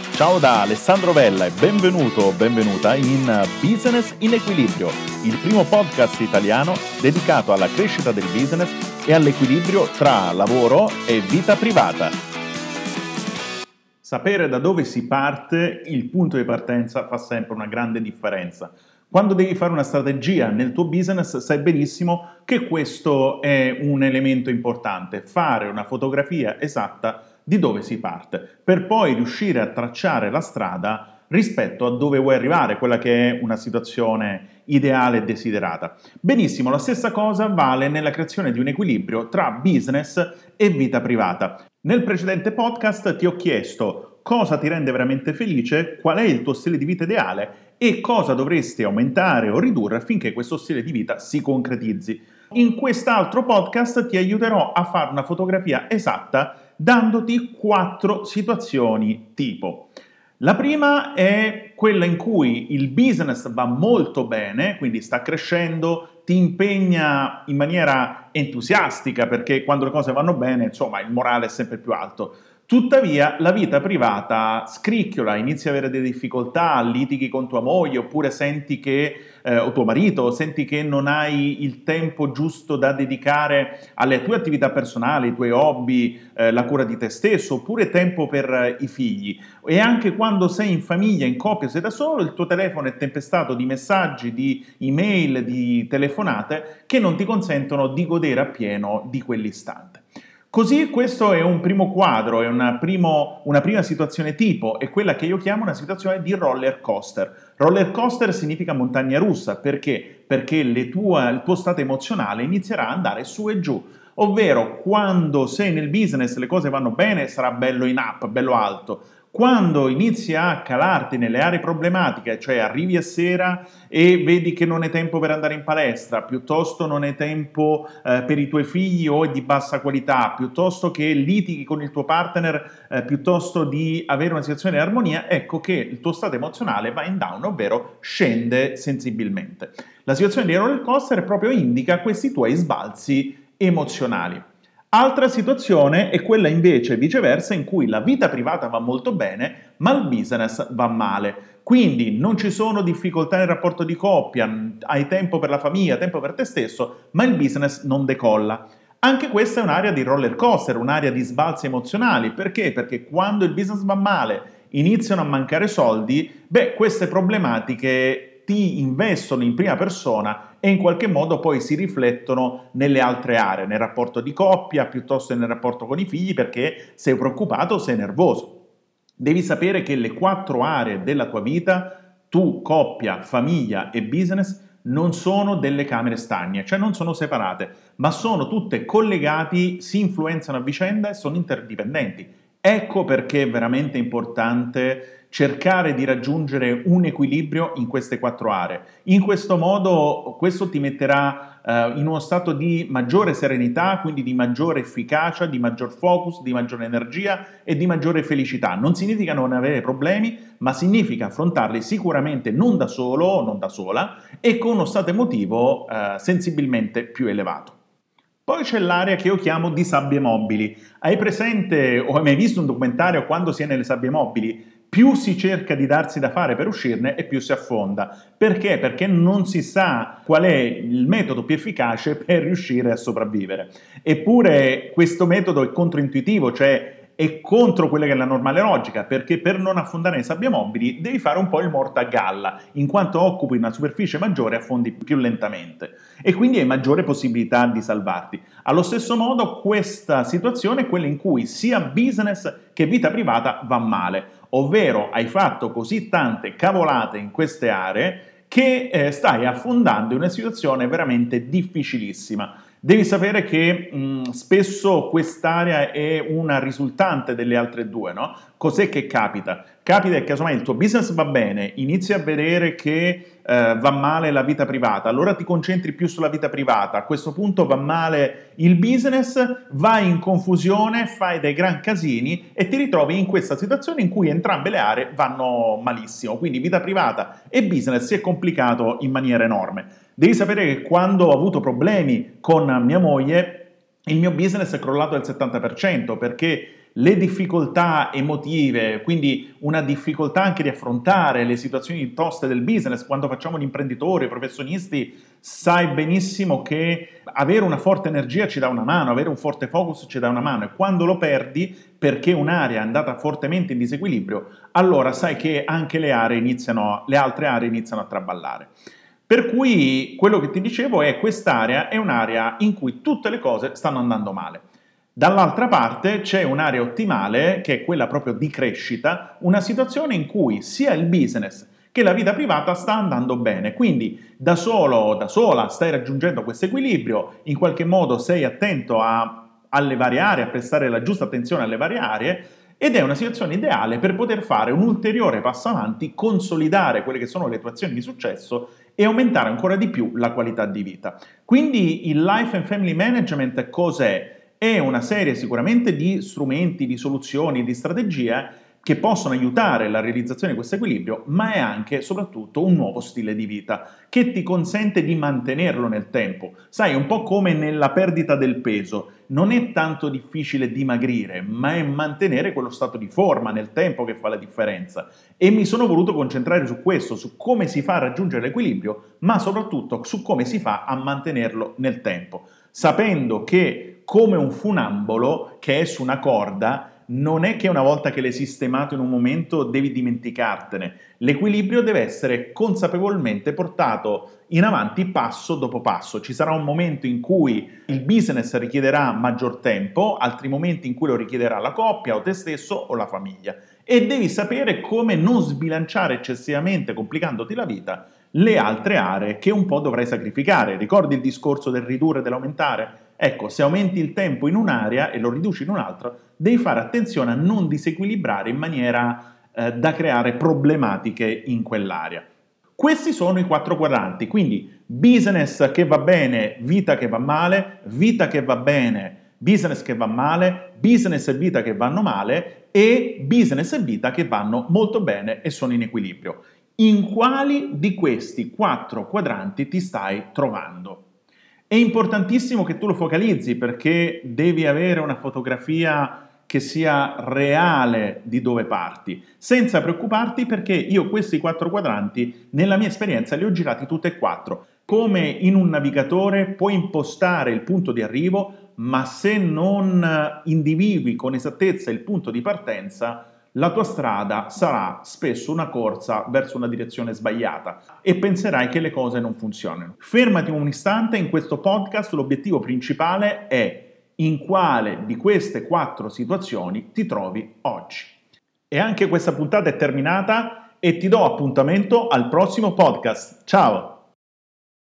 Ciao da Alessandro Vella e benvenuto o benvenuta in Business in Equilibrio, il primo podcast italiano dedicato alla crescita del business e all'equilibrio tra lavoro e vita privata. Sapere da dove si parte, il punto di partenza fa sempre una grande differenza. Quando devi fare una strategia nel tuo business, sai benissimo che questo è un elemento importante, fare una fotografia esatta di dove si parte, per poi riuscire a tracciare la strada rispetto a dove vuoi arrivare, quella che è una situazione ideale e desiderata. Benissimo, la stessa cosa vale nella creazione di un equilibrio tra business e vita privata. Nel precedente podcast ti ho chiesto cosa ti rende veramente felice, qual è il tuo stile di vita ideale e cosa dovresti aumentare o ridurre affinché questo stile di vita si concretizzi. In quest'altro podcast ti aiuterò a fare una fotografia esatta dandoti quattro situazioni tipo. La prima è quella in cui il business va molto bene, quindi sta crescendo, ti impegna in maniera entusiastica perché quando le cose vanno bene, insomma, il morale è sempre più alto. Tuttavia la vita privata scricchiola, inizi a avere delle difficoltà, litighi con tua moglie oppure senti che, eh, o tuo marito, senti che non hai il tempo giusto da dedicare alle tue attività personali, ai tuoi hobby, eh, la cura di te stesso, oppure tempo per eh, i figli. E anche quando sei in famiglia, in coppia, sei da solo, il tuo telefono è tempestato di messaggi, di email, di telefonate che non ti consentono di godere appieno di quell'istante. Così questo è un primo quadro, è una, primo, una, prima situazione tipo, è quella che io chiamo una situazione di roller coaster. Roller coaster significa montagna russa, perché? Perché tua, il tuo stato emozionale inizierà ad andare su e giù, ovvero quando sei nel business le cose vanno bene sarà bello in up, bello alto, quando inizi a calarti nelle aree problematiche, cioè arrivi a sera e vedi che non hai tempo per andare in palestra, piuttosto non hai tempo eh, per i tuoi figli o è di bassa qualità, piuttosto che litighi con il tuo partner, eh, piuttosto di avere una situazione di armonia, ecco che il tuo stato emozionale va in down, ovvero scende sensibilmente. La situazione di roller coaster proprio indica questi tuoi sbalzi emozionali. Altra situazione è quella invece viceversa in cui la vita privata va molto bene, ma il business va male. Quindi non ci sono difficoltà nel rapporto di coppia, hai tempo per la famiglia, tempo per te stesso, ma il business non decolla. Anche questa è un'area di roller coaster, un'area di sbalzi emozionali. Perché? Perché quando il business va male, iniziano a mancare soldi, beh, queste problematiche ti investono in prima persona e in qualche modo poi si riflettono nelle altre aree, nel rapporto di coppia piuttosto che nel rapporto con i figli perché sei preoccupato, sei nervoso. Devi sapere che le quattro aree della tua vita, tu, coppia, famiglia e business, non sono delle camere stagne, cioè non sono separate, ma sono tutte collegate, si influenzano a vicenda e sono interdipendenti. Ecco perché è veramente importante cercare di raggiungere un equilibrio in queste quattro aree. In questo modo questo ti metterà eh, in uno stato di maggiore serenità, quindi di maggiore efficacia, di maggior focus, di maggiore energia e di maggiore felicità. Non significa non avere problemi, ma significa affrontarli sicuramente non da solo o non da sola e con uno stato emotivo eh, sensibilmente più elevato. Poi c'è l'area che io chiamo di sabbie mobili. Hai presente o hai mai visto un documentario quando si è nelle sabbie mobili? Più si cerca di darsi da fare per uscirne e più si affonda. Perché? Perché non si sa qual è il metodo più efficace per riuscire a sopravvivere. Eppure questo metodo è controintuitivo, cioè è contro quella che è la normale logica, perché per non affondare in sabbia mobili devi fare un po' il morto a galla, in quanto occupi una superficie maggiore affondi più lentamente e quindi hai maggiore possibilità di salvarti. Allo stesso modo questa situazione è quella in cui sia business che vita privata va male, ovvero hai fatto così tante cavolate in queste aree che eh, stai affondando in una situazione veramente difficilissima. Devi sapere che mh, spesso quest'area è una risultante delle altre due, no? Cos'è che capita? Capita che casomai il tuo business va bene, inizi a vedere che eh, va male la vita privata, allora ti concentri più sulla vita privata, a questo punto va male il business, vai in confusione, fai dei gran casini e ti ritrovi in questa situazione in cui entrambe le aree vanno malissimo, quindi vita privata e business si è complicato in maniera enorme. Devi sapere che quando ho avuto problemi con mia moglie, il mio business è crollato del 70% perché le difficoltà emotive, quindi una difficoltà anche di affrontare le situazioni toste del business, quando facciamo gli imprenditori, i professionisti, sai benissimo che avere una forte energia ci dà una mano, avere un forte focus ci dà una mano e quando lo perdi perché un'area è andata fortemente in disequilibrio, allora sai che anche le, aree iniziano, le altre aree iniziano a traballare. Per cui quello che ti dicevo è quest'area è un'area in cui tutte le cose stanno andando male. Dall'altra parte c'è un'area ottimale, che è quella proprio di crescita, una situazione in cui sia il business che la vita privata sta andando bene. Quindi da solo o da sola stai raggiungendo questo equilibrio, in qualche modo sei attento a, alle varie aree, a prestare la giusta attenzione alle varie aree ed è una situazione ideale per poter fare un ulteriore passo avanti, consolidare quelle che sono le tue azioni di successo e aumentare ancora di più la qualità di vita. Quindi il Life and Family Management cos'è? È una serie sicuramente di strumenti, di soluzioni, di strategie che possono aiutare la realizzazione di questo equilibrio, ma è anche e soprattutto un nuovo stile di vita che ti consente di mantenerlo nel tempo. Sai, un po' come nella perdita del peso, non è tanto difficile dimagrire, ma è mantenere quello stato di forma nel tempo che fa la differenza. E mi sono voluto concentrare su questo, su come si fa a raggiungere l'equilibrio, ma soprattutto su come si fa a mantenerlo nel tempo, sapendo che come un funambolo che è su una corda, non è che una volta che l'hai sistemato in un momento devi dimenticartene. L'equilibrio deve essere consapevolmente portato in avanti passo dopo passo. Ci sarà un momento in cui il business richiederà maggior tempo, altri momenti in cui lo richiederà la coppia o te stesso o la famiglia. E devi sapere come non sbilanciare eccessivamente, complicandoti la vita, le altre aree che un po' dovrai sacrificare. Ricordi il discorso del ridurre e dell'aumentare? Ecco, se aumenti il tempo in un'area e lo riduci in un'altra, devi fare attenzione a non disequilibrare in maniera eh, da creare problematiche in quell'area. Questi sono i quattro quadranti, quindi business che va bene, vita che va male, vita che va bene, business che va male, business e vita che vanno male e business e vita che vanno molto bene e sono in equilibrio. In quali di questi quattro quadranti ti stai trovando? È importantissimo che tu lo focalizzi perché devi avere una fotografia che sia reale di dove parti, senza preoccuparti perché io questi quattro quadranti nella mia esperienza li ho girati tutti e quattro. Come in un navigatore puoi impostare il punto di arrivo, ma se non individui con esattezza il punto di partenza, la tua strada sarà spesso una corsa verso una direzione sbagliata e penserai che le cose non funzionano. Fermati un istante, in questo podcast l'obiettivo principale è in quale di queste quattro situazioni ti trovi oggi. E anche questa puntata è terminata e ti do appuntamento al prossimo podcast. Ciao!